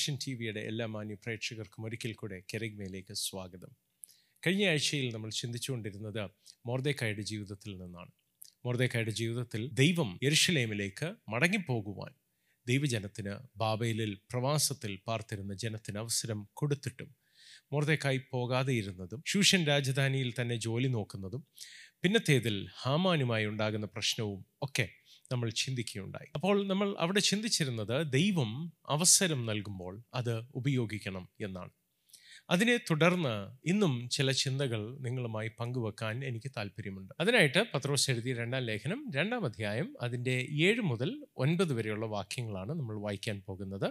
Vision T വിയുടെ എല്ലാ മാന്യ പ്രേക്ഷകർക്കും ഒരിക്കൽ കൂടെ കെറിഗ്മയിലേക്ക് സ്വാഗതം. കഴിഞ്ഞ ആഴ്ചയിൽ നമ്മൾ ചിന്തിച്ചുകൊണ്ടിരുന്നത് മോർദേക്കായുടെ ജീവിതത്തിൽ നിന്നാണ്. മോർദേക്കായുടെ ജീവിതത്തിൽ ദൈവം യെരുഷലേമിലേക്ക് മടങ്ങിപ്പോകുവാൻ ദൈവജനത്തിന് ബാബയിലിൽ പ്രവാസത്തിൽ പാർത്തിരുന്ന ജനത്തിന് അവസരം കൊടുത്തിട്ടും മോർദേക്കായി പോകാതെ ഇരുന്നതും ഷൂഷൻ രാജധാനിയിൽ തന്നെ ജോലി നോക്കുന്നതും പിന്നത്തേതിൽ ഹാമാനുമായി ഉണ്ടാകുന്ന പ്രശ്നവും ഒക്കെ നമ്മൾ ചിന്തിക്കുകയുണ്ടായി. അപ്പോൾ നമ്മൾ അവിടെ ചിന്തിച്ചിരുന്നത് ദൈവം അവസരം നൽകുമ്പോൾ അത് ഉപയോഗിക്കണം എന്നാണ്. അതിനെ തുടർന്ന് ഇന്നും ചില ചിന്തകൾ നിങ്ങളുമായി പങ്കുവെക്കാൻ എനിക്ക് താല്പര്യമുണ്ട് അതിനായിട്ട് പത്രോസ് എഴുതിയ രണ്ടാം ലേഖനം രണ്ടാം അധ്യായം അതിന്റെ ഏഴ് മുതൽ ഒൻപത് വരെയുള്ള വാക്യങ്ങളാണ് നമ്മൾ വായിക്കാൻ പോകുന്നത്.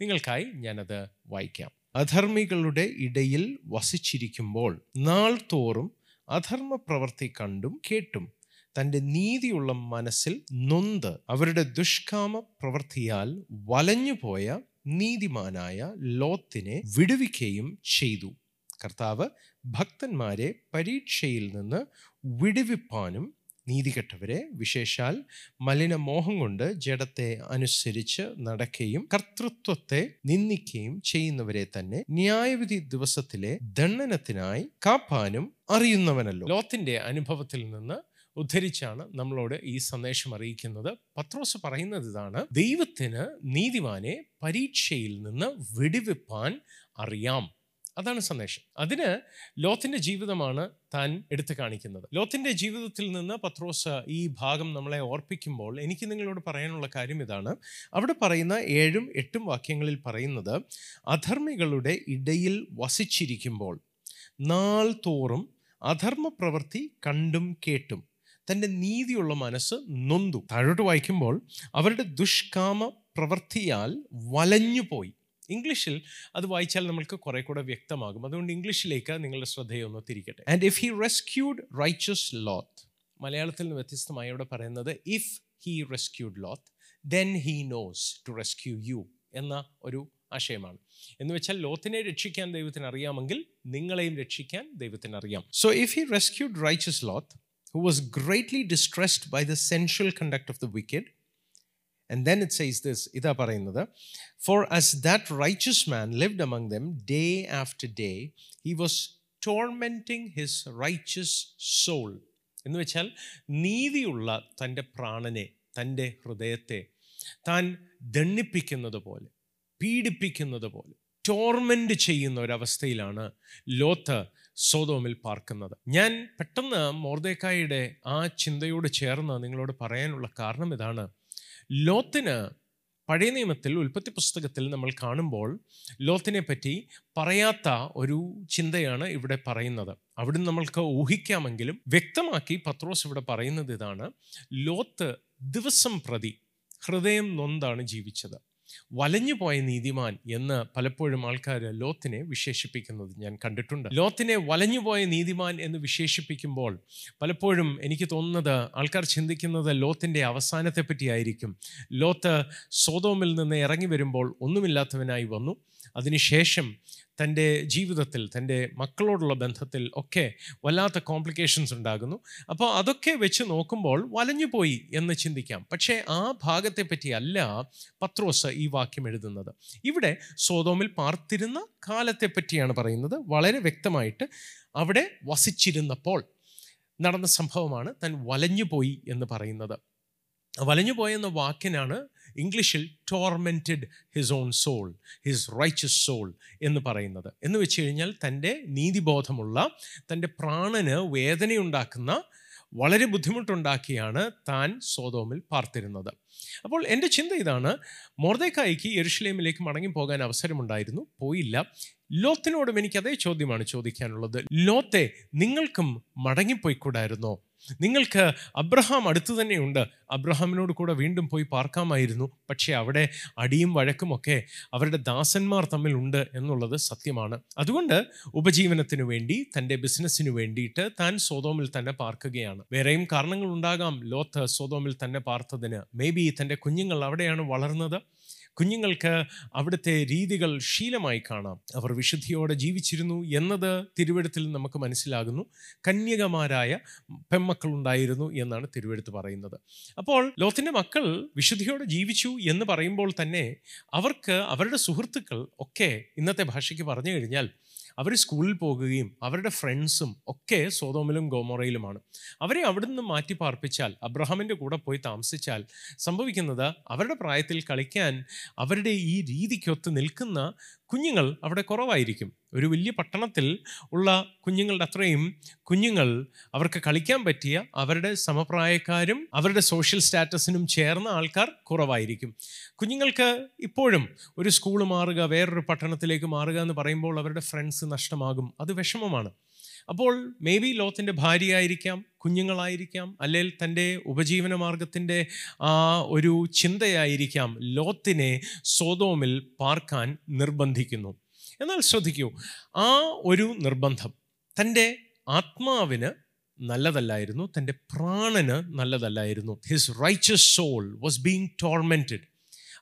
നിങ്ങൾക്കായി ഞാനത് വായിക്കാം. അധർമ്മികളുടെ ഇടയിൽ വസിച്ചിരിക്കുമ്പോൾ നാൾ തോറും അധർമ്മ പ്രവൃത്തി കണ്ടും കേട്ടും. തന്റെ നീതിയുള്ള മനസ്സിൽ നൊന്ത് അവരുടെ ദുഷ്കാമ പ്രവൃത്തിയാൽ വലഞ്ഞുപോയ നീതിമാനായ ലോത്തിനെ വിടുവിക്കുകയും ചെയ്തു. കർത്താവ് ഭക്തന്മാരെ പരീക്ഷയിൽ നിന്ന് വിടുവിപ്പാനും നീതികെട്ടവരെ വിശേഷാൽ മലിനമോഹം കൊണ്ട് ജഡത്തെ അനുസരിച്ച് നടക്കുകയും കർത്തൃത്വത്തെ നിന്ദിക്കുകയും ചെയ്യുന്നവരെ തന്നെ ന്യായവിധി ദിവസത്തിലെ ദണ്ഡനത്തിനായി കാപ്പാനും അറിയുന്നവനല്ലോ. ലോത്തിന്റെ അനുഭവത്തിൽ നിന്ന് ഉദ്ധരിച്ചാണ് നമ്മളോട് ഈ സന്ദേശം അറിയിക്കുന്നത്. പത്രോസ് പറയുന്നത് ഇതാണ് ദൈവത്തിന് നീതിമാനെ പരീക്ഷയിൽ നിന്ന് വെടിവെപ്പാൻ അറിയാം. അതാണ് സന്ദേശം. അതിന് ലോത്തിന്റെ ജീവിതമാണ് താൻ എടുത്തു കാണിക്കുന്നത്. ലോത്തിന്റെ ജീവിതത്തിൽ നിന്ന് പത്രോസ് ഈ ഭാഗം നമ്മളെ ഓർപ്പിക്കുമ്പോൾ എനിക്ക് നിങ്ങളോട് പറയാനുള്ള കാര്യം ഇതാണ്. അവിടെ പറയുന്ന ഏഴും എട്ടും വാക്യങ്ങളിൽ പറയുന്നത് അധർമ്മികളുടെ ഇടയിൽ വസിച്ചിരിക്കുമ്പോൾ നാൾ തോറും അധർമ്മ പ്രവൃത്തി കണ്ടും കേട്ടും. തന്റെ നീതിയുള്ള മനസ്സ് നൊന്തു. താഴോട്ട് വായിക്കുമ്പോൾ അവരുടെ ദുഷ്കാമ പ്രവൃത്തിയാൽ വലഞ്ഞുപോയി ഇംഗ്ലീഷിൽ അത് വായിച്ചാൽ നമ്മൾക്ക് കുറെ കൂടെ വ്യക്തമാകും. അതുകൊണ്ട് ഇംഗ്ലീഷിലേക്ക് നിങ്ങളുടെ ശ്രദ്ധയൊന്ന് തിരിക്കട്ടെ. And if he rescued riches Lot മലയാളത്തിൽ നിന്ന് വ്യത്യസ്തമായി ഇവിടെ പറയുന്നത് if he rescued Lot then he knows to rescue you എന്ന ഒരു ആശയമാണ്. എന്ന് വെച്ചാൽ ലോത്തിനെ രക്ഷിക്കാൻ ദൈവത്തിന് അറിയാമെങ്കിൽ നിങ്ങളെയും രക്ഷിക്കാൻ ദൈവത്തിന് അറിയാം. So if he rescued righteous Lot who was greatly distressed by the sensual conduct of the wicked. And then it says this, ഇതാ പറയുന്നത് For as that righteous man lived among them day after day, he was tormenting his righteous soul. എന്ന് വെച്ചാൽ നീതിയുള്ള തൻ്റെ പ്രാണനെ തൻ്റെ ഹൃദയത്തെ താൻ ദണ്ണിപ്പിക്കുന്നത് പോലെ പീഡിപ്പിക്കുന്നത് പോലെ ടോർമെൻ്റ് ചെയ്യുന്ന ഒരവസ്ഥയിലാണ് ലോത്ത് സോതോമിൽ പാർക്കുന്നത്. ഞാൻ പെട്ടെന്ന് മോർദേക്കായുടെ ആ ചിന്തയോട് ചേർന്ന് നിങ്ങളോട് പറയാനുള്ള കാരണം ഇതാണ്. ലോത്തിന് പഴയ നിയമത്തിൽ ഉൽപ്പത്തി പുസ്തകത്തിൽ നമ്മൾ കാണുമ്പോൾ ലോത്തിനെ പറ്റി പറയാത്ത ഒരു ചിന്തയാണ് ഇവിടെ പറയുന്നത്. അവിടുന്ന് നമ്മൾക്ക് ഊഹിക്കാമെങ്കിലും വ്യക്തമാക്കി പത്രോസ് ഇവിടെ പറയുന്നത് ഇതാണ്. ലോത്ത് ദിവസം പ്രതി ഹൃദയം നൊന്താണ് ജീവിച്ചത്. വലഞ്ഞുപോയ നീതിമാൻ എന്ന് പലപ്പോഴും ആൾക്കാർ ലോത്തിനെ വിശേഷിപ്പിക്കുന്നത് ഞാൻ കണ്ടിട്ടുണ്ട്. ലോത്തിനെ വലഞ്ഞുപോയ നീതിമാൻ എന്ന് വിശേഷിപ്പിക്കുമ്പോൾ പലപ്പോഴും എനിക്ക് തോന്നുന്നത് ആൾക്കാർ ചിന്തിക്കുന്നത് ലോത്തിന്റെ അവസാനത്തെ പറ്റിയായിരിക്കും. ലോത്ത് സോതോമിൽ നിന്ന് ഇറങ്ങി വരുമ്പോൾ ഒന്നുമില്ലാത്തവനായി വന്നു. അതിനുശേഷം തന്റെ ജീവിതത്തിൽ തന്റെ മക്കളോടുള്ള ബന്ധത്തിൽ ഒക്കെ വല്ലാത്ത കോംപ്ലിക്കേഷൻസ് ഉണ്ടാകുന്നു. അപ്പോൾ അതൊക്കെ വെച്ച് നോക്കുമ്പോൾ വലഞ്ഞുപോയി എന്ന് ചിന്തിക്കാം. പക്ഷേ ആ ഭാഗത്തെ പറ്റിയല്ല പത്രോസ് ഈ വാക്യം എഴുതുന്നത്. ഇവിടെ സോതോമിൽ പാർത്തിരുന്ന കാലത്തെ പറ്റിയാണ് പറയുന്നത്. വളരെ വ്യക്തമായിട്ട് അവിടെ വസിച്ചിരുന്നപ്പോൾ നടന്ന സംഭവമാണ് താൻ വലഞ്ഞുപോയി എന്ന് പറയുന്നത്. വലഞ്ഞുപോയെന്ന വാക്കിനാണ് ഇംഗ്ലീഷിൽ tormented his own soul his righteous soul എന്ന് പറയുന്നത്. എന്ന് വെച്ച് കഴിഞ്ഞാൽ തന്റെ നീതിബോധമുള്ള തന്റെ പ്രാണന് വേദനയുണ്ടാക്കുന്ന വളരെ ബുദ്ധിമുട്ടുണ്ടാക്കിയാണ് താൻ സോതോമിൽ പാർത്തിരുന്നത്. അപ്പോൾ എന്റെ ചിന്ത ഇതാണ് മോർദേക്കായിക്ക് യെരുഷലേമിലേക്ക് മടങ്ങി പോകാൻ അവസരമുണ്ടായിരുന്നു പോയില്ല. ലോത്തിനോടും എനിക്ക് അതേ ചോദ്യമാണ് ചോദിക്കാനുള്ളത്. ലോത്തെ നിങ്ങൾക്കും മടങ്ങിപ്പോയിക്കൂടായിരുന്നോ? നിങ്ങൾക്ക് അബ്രഹാം അടുത്തു തന്നെയുണ്ട്. അബ്രഹാമിനോട് കൂടെ വീണ്ടും പോയി പാർക്കാമായിരുന്നു. പക്ഷേ അവിടെ അടിയും വഴക്കുമൊക്കെ അവരുടെ ദാസന്മാർ തമ്മിലുണ്ട് എന്നുള്ളത് സത്യമാണ്. അതുകൊണ്ട് ഉപജീവനത്തിനു വേണ്ടി തന്റെ ബിസിനസ്സിന് വേണ്ടിയിട്ട് താൻ സ്വതോമിൽ തന്നെ പാർക്കുകയാണ്. വേറെയും കാരണങ്ങൾ ഉണ്ടാകാം ലോത്ത് സ്വതോമിൽ തന്നെ പാർത്തതിന്. മേ ബി തന്റെ കുഞ്ഞുങ്ങൾ അവിടെയാണ് വളർന്നത്. കുഞ്ഞുങ്ങൾക്ക് അവിടുത്തെ രീതികൾ ശീലമായി കാണാം. അവർ വിശുദ്ധിയോടെ ജീവിച്ചിരുന്നു എന്നത് തിരുവെടുത്തിൽ നമുക്ക് മനസ്സിലാകുന്നു. കന്യകമാരായ പെമ്മക്കളുണ്ടായിരുന്നു എന്നാണ് തിരുവെടുത്ത് പറയുന്നത്. അപ്പോൾ ലോത്തിന്റെ മക്കൾ വിശുദ്ധിയോടെ ജീവിച്ചു എന്ന് പറയുമ്പോൾ തന്നെ അവർക്ക് അവരുടെ സുഹൃത്തുക്കൾ ഒക്കെ ഇന്നത്തെ ഭാഷയ്ക്ക് പറഞ്ഞു കഴിഞ്ഞാൽ അവർ സ്കൂളിൽ പോകുകയും അവരുടെ ഫ്രണ്ട്സും ഒക്കെ സോതോമിലും ഗോമോറയിലുമാണ്. അവരെ അവിടുന്ന് മാറ്റി പാർപ്പിച്ചാൽ അബ്രഹാമിന്റെ കൂടെ പോയി താമസിച്ചാൽ സംഭവിക്കുന്നത് അവരുടെ പ്രായത്തിൽ കളിക്കാൻ അവരുടെ ഈ രീതിക്കൊത്ത് നിൽക്കുന്ന കുഞ്ഞുങ്ങൾ അവിടെ കുറവായിരിക്കും. ഒരു വലിയ പട്ടണത്തിൽ ഉള്ള കുഞ്ഞുങ്ങളുടെ അത്രയും കുഞ്ഞുങ്ങൾ അവർക്ക് കളിക്കാൻ പറ്റിയ അവരുടെ സമപ്രായക്കാരും അവരുടെ സോഷ്യൽ സ്റ്റാറ്റസിനും ചേർന്ന ആൾക്കാർ കുറവായിരിക്കും. കുഞ്ഞുങ്ങൾക്ക് ഇപ്പോഴും ഒരു സ്കൂൾ മാറുക വേറൊരു പട്ടണത്തിലേക്ക് മാറുക എന്ന് പറയുമ്പോൾ അവരുടെ ഫ്രണ്ട്സ് നഷ്ടമാകും. അത് വിഷമമാണ്. അപ്പോൾ മേ ബി ലോത്തിന്റെ ഭാര്യയായിരിക്കാം കുഞ്ഞുങ്ങളായിരിക്കാം അല്ലെങ്കിൽ തന്റെ ഉപജീവന മാർഗത്തിന്റെ ആ ഒരു ചിന്തയായിരിക്കാം ലോത്തിനെ സോതോമിൽ പാർക്കാൻ നിർബന്ധിക്കുന്നു. എന്നാൽ ശ്രദ്ധിക്കൂ ആ ഒരു നിർബന്ധം തന്റെ ആത്മാവിന് നല്ലതല്ലായിരുന്നു തന്റെ പ്രാണന് നല്ലതല്ലായിരുന്നു. His righteous soul was being tormented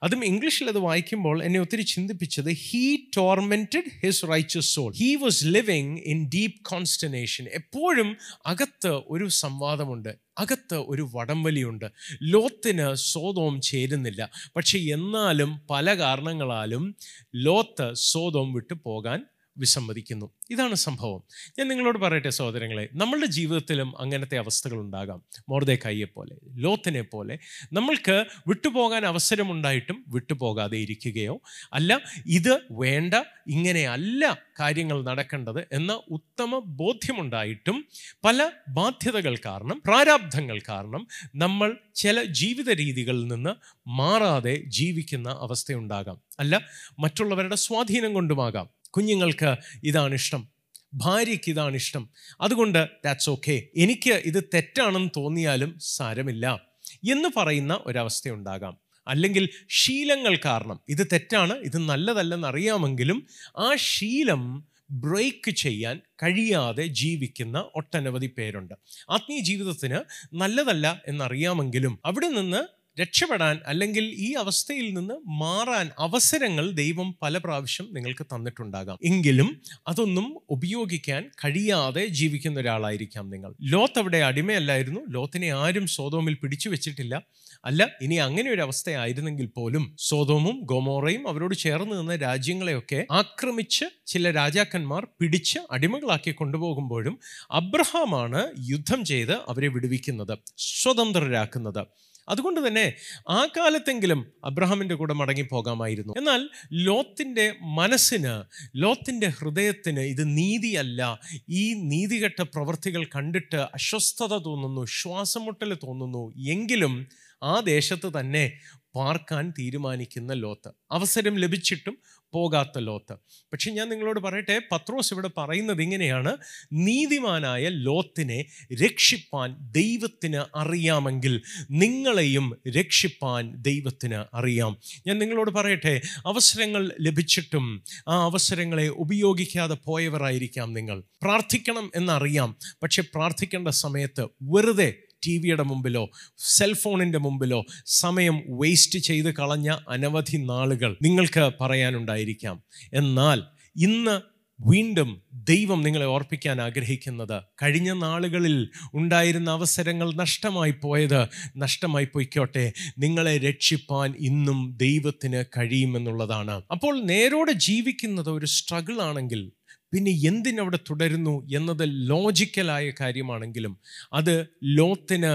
അതും ഇംഗ്ലീഷിൽ അത് വായിക്കുമ്പോൾ എന്നെ ഒത്തിരി ചിന്തിപ്പിച്ചത് he tormented his righteous soul he was living in deep consternation എപ്പോഴും അകത്ത് ഒരു സംവാദമുണ്ട് അകത്ത് ഒരു വടംവലിയുണ്ട്. ലോത്തിന് സോതോം ചേരുന്നില്ല. പക്ഷെ എന്നാലും പല കാരണങ്ങളാലും ലോത്ത് സോതോം വിട്ടു പോകാൻ വിസമ്മതിക്കുന്നു. ഇതാണ് സംഭവം. ഞാൻ നിങ്ങളോട് പറയട്ടെ സഹോദരങ്ങളെ നമ്മളുടെ ജീവിതത്തിലും അങ്ങനത്തെ അവസ്ഥകൾ ഉണ്ടാകാം മോർദേക്കായിയെ പോലെ ലോത്തിനെ പോലെ നമ്മൾക്ക് വിട്ടുപോകാൻ അവസരമുണ്ടായിട്ടും വിട്ടുപോകാതെ ഇരിക്കുകയോ അല്ല ഇത് വേണ്ട ഇങ്ങനെയല്ല കാര്യങ്ങൾ നടക്കേണ്ടത് എന്ന ഉത്തമ ബോധ്യമുണ്ടായിട്ടും പല ബാധ്യതകൾ കാരണം പ്രാരാബ്ധങ്ങൾ കാരണം നമ്മൾ ചില ജീവിത രീതികളിൽ നിന്ന് മാറാതെ ജീവിക്കുന്ന അവസ്ഥയുണ്ടാകാം. അല്ല മറ്റുള്ളവരുടെ സ്വാധീനം കൊണ്ടുമാകാം. കുഞ്ഞുങ്ങൾക്ക് ഇതാണ് ഇഷ്ടം ഭാര്യയ്ക്ക് ഇതാണ് ഇഷ്ടം അതുകൊണ്ട് ദാറ്റ്സ് ഓക്കെ എനിക്ക് ഇത് തെറ്റാണെന്ന് തോന്നിയാലും സാരമില്ല എന്ന് പറയുന്ന ഒരവസ്ഥയുണ്ടാകാം. അല്ലെങ്കിൽ ശീലങ്ങൾ കാരണം ഇത് തെറ്റാണ് ഇത് നല്ലതല്ലെന്ന് അറിയാമെങ്കിലും ആ ശീലം ബ്രേക്ക് ചെയ്യാൻ കഴിയാതെ ജീവിക്കുന്ന ഒട്ടനവധി പേരുണ്ട്. ആത്മീയ ജീവിതത്തിന് നല്ലതല്ല എന്നറിയാമെങ്കിലും അവിടെ നിന്ന് രക്ഷപ്പെടാൻ അല്ലെങ്കിൽ ഈ അവസ്ഥയിൽ നിന്ന് മാറാൻ അവസരങ്ങൾ ദൈവം പല പ്രാവശ്യം നിങ്ങൾക്ക് തന്നിട്ടുണ്ടാകാം. എങ്കിലും അതൊന്നും ഉപയോഗിക്കാൻ കഴിയാതെ ജീവിക്കുന്ന ഒരാളായിരിക്കാം നിങ്ങൾ. ലോത്ത് അവിടെ അടിമയല്ലായിരുന്നു. ലോത്തിനെ ആരും സോതോമിൽ പിടിച്ചു വെച്ചിട്ടില്ല. അല്ല ഇനി അങ്ങനെ ഒരു അവസ്ഥയായിരുന്നെങ്കിൽ പോലും സോതോമും ഗോമോറയും അവരോട് ചേർന്ന് നിന്ന രാജ്യങ്ങളെയൊക്കെ ആക്രമിച്ച് ചില രാജാക്കന്മാർ പിടിച്ച് അടിമകളാക്കി കൊണ്ടുപോകുമ്പോഴും അബ്രഹാമാണ് യുദ്ധം ചെയ്ത് അവരെ വിടുവിക്കുന്നത് സ്വതന്ത്രരാക്കുന്നത്. അതുകൊണ്ട് തന്നെ ആ കാലത്തെങ്കിലും അബ്രഹാമിന്റെ കൂടെ മടങ്ങിപ്പോകാമായിരുന്നു. എന്നാൽ ലോത്തിന്റെ മനസ്സിന് ലോത്തിന്റെ ഹൃദയത്തിന് ഇത് നീതിയല്ല. ഈ നീതികെട്ട പ്രവൃത്തികൾ കണ്ടിട്ട് അസ്വസ്ഥത തോന്നുന്നു ശ്വാസമുട്ടൽ തോന്നുന്നു. എങ്കിലും ആ ദേശത്ത് തന്നെ പാർക്കാൻ തീരുമാനിക്കുന്ന ലോത്ത്. അവസരം ലഭിച്ചിട്ടും പോകാത്ത ലോത്ത്. പക്ഷെ ഞാൻ നിങ്ങളോട് പറയട്ടെ പത്രോസ് ഇവിടെ പറയുന്നത് ഇങ്ങനെയാണ് നീതിമാനായ ലോത്തിനെ രക്ഷിപ്പാൻ ദൈവത്തിന് അറിയാമെങ്കിൽ നിങ്ങളെയും രക്ഷിപ്പാൻ ദൈവത്തിന് അറിയാം. ഞാൻ നിങ്ങളോട് പറയട്ടെ അവസരങ്ങൾ ലഭിച്ചിട്ടും ആ അവസരങ്ങളെ ഉപയോഗിക്കാതെ പോയവരായിരിക്കാം നിങ്ങൾ. പ്രാർത്ഥിക്കണം എന്നറിയാം പക്ഷെ പ്രാർത്ഥിക്കേണ്ട സമയത്ത് വെറുതെ ടി വിയുടെ മുമ്പിലോ സെൽഫോണിന്റെ മുമ്പിലോ സമയം വേസ്റ്റ് ചെയ്ത് കളഞ്ഞ അനവധി നാളുകൾ നിങ്ങൾക്ക് പറയാനുണ്ടായിരിക്കാം. എന്നാൽ ഇന്ന് വീണ്ടും ദൈവം നിങ്ങളെ ഓർപ്പിക്കാൻ ആഗ്രഹിക്കുന്നത് കഴിഞ്ഞ നാളുകളിൽ ഉണ്ടായിരുന്ന അവസരങ്ങൾ നഷ്ടമായി പോയത് നഷ്ടമായി പോയിക്കോട്ടെ നിങ്ങളെ രക്ഷിപ്പാൻ ഇന്നും ദൈവത്തിന് കഴിയുമെന്നുള്ളതാണ്. അപ്പോൾ നേരോടെ ജീവിക്കുന്നത് ഒരു സ്ട്രഗിൾ ആണെങ്കിൽ പിന്നെ എന്തിനവിടെ തുടരുന്നു എന്നത് ലോജിക്കലായ കാര്യമാണെങ്കിലും അത് ലോത്തിന്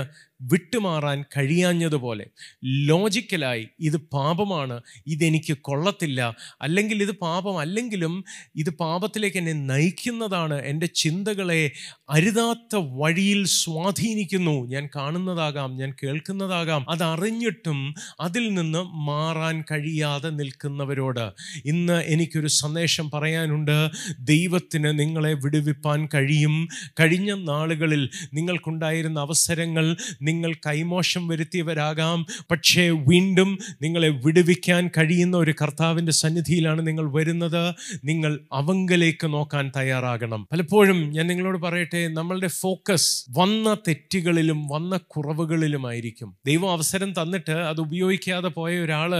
വിട്ടുമാറാൻ കഴിയാഞ്ഞതുപോലെ ലോജിക്കലായി ഇത് പാപമാണ് ഇതെനിക്ക് കൊള്ളത്തില്ല അല്ലെങ്കിൽ ഇത് പാപം അല്ലെങ്കിലും ഇത് പാപത്തിലേക്ക് എന്നെ നയിക്കുന്നതാണ് എന്റെ ചിന്തകളെ അരുതാത്ത വഴിയിൽ സ്വാധീനിക്കുന്നു. ഞാൻ കാണുന്നതാകാം ഞാൻ കേൾക്കുന്നതാകാം അതറിഞ്ഞിട്ടും അതിൽ നിന്ന് മാറാൻ കഴിയാതെ നിൽക്കുന്നവരോട്. ഇന്ന് എനിക്കൊരു സന്ദേശം പറയാനുണ്ട്. ദൈവത്തിന് നിങ്ങളെ വിടുവിപ്പാൻ കഴിയും. കഴിഞ്ഞ നാളുകളിൽ നിങ്ങൾക്കുണ്ടായിരുന്ന അവസരങ്ങൾ നിങ്ങൾ കൈമോശം വരുത്തിയവരാകാം. പക്ഷേ വീണ്ടും നിങ്ങളെ വിടുവിക്കാൻ കഴിയുന്ന ഒരു കർത്താവിന്റെ സന്നിധിയിലാണ് നിങ്ങൾ വരുന്നത്. നിങ്ങൾ അവങ്കലേക്ക് നോക്കാൻ തയ്യാറാകണം. പലപ്പോഴും ഞാൻ നിങ്ങളോട് പറയട്ടെ നമ്മളുടെ ഫോക്കസ് വന്ന തെറ്റുകളിലും വന്ന കുറവുകളിലുമായിരിക്കും. ദൈവം അവസരം തന്നിട്ട് അത് ഉപയോഗിക്കാതെ പോയ ഒരാൾ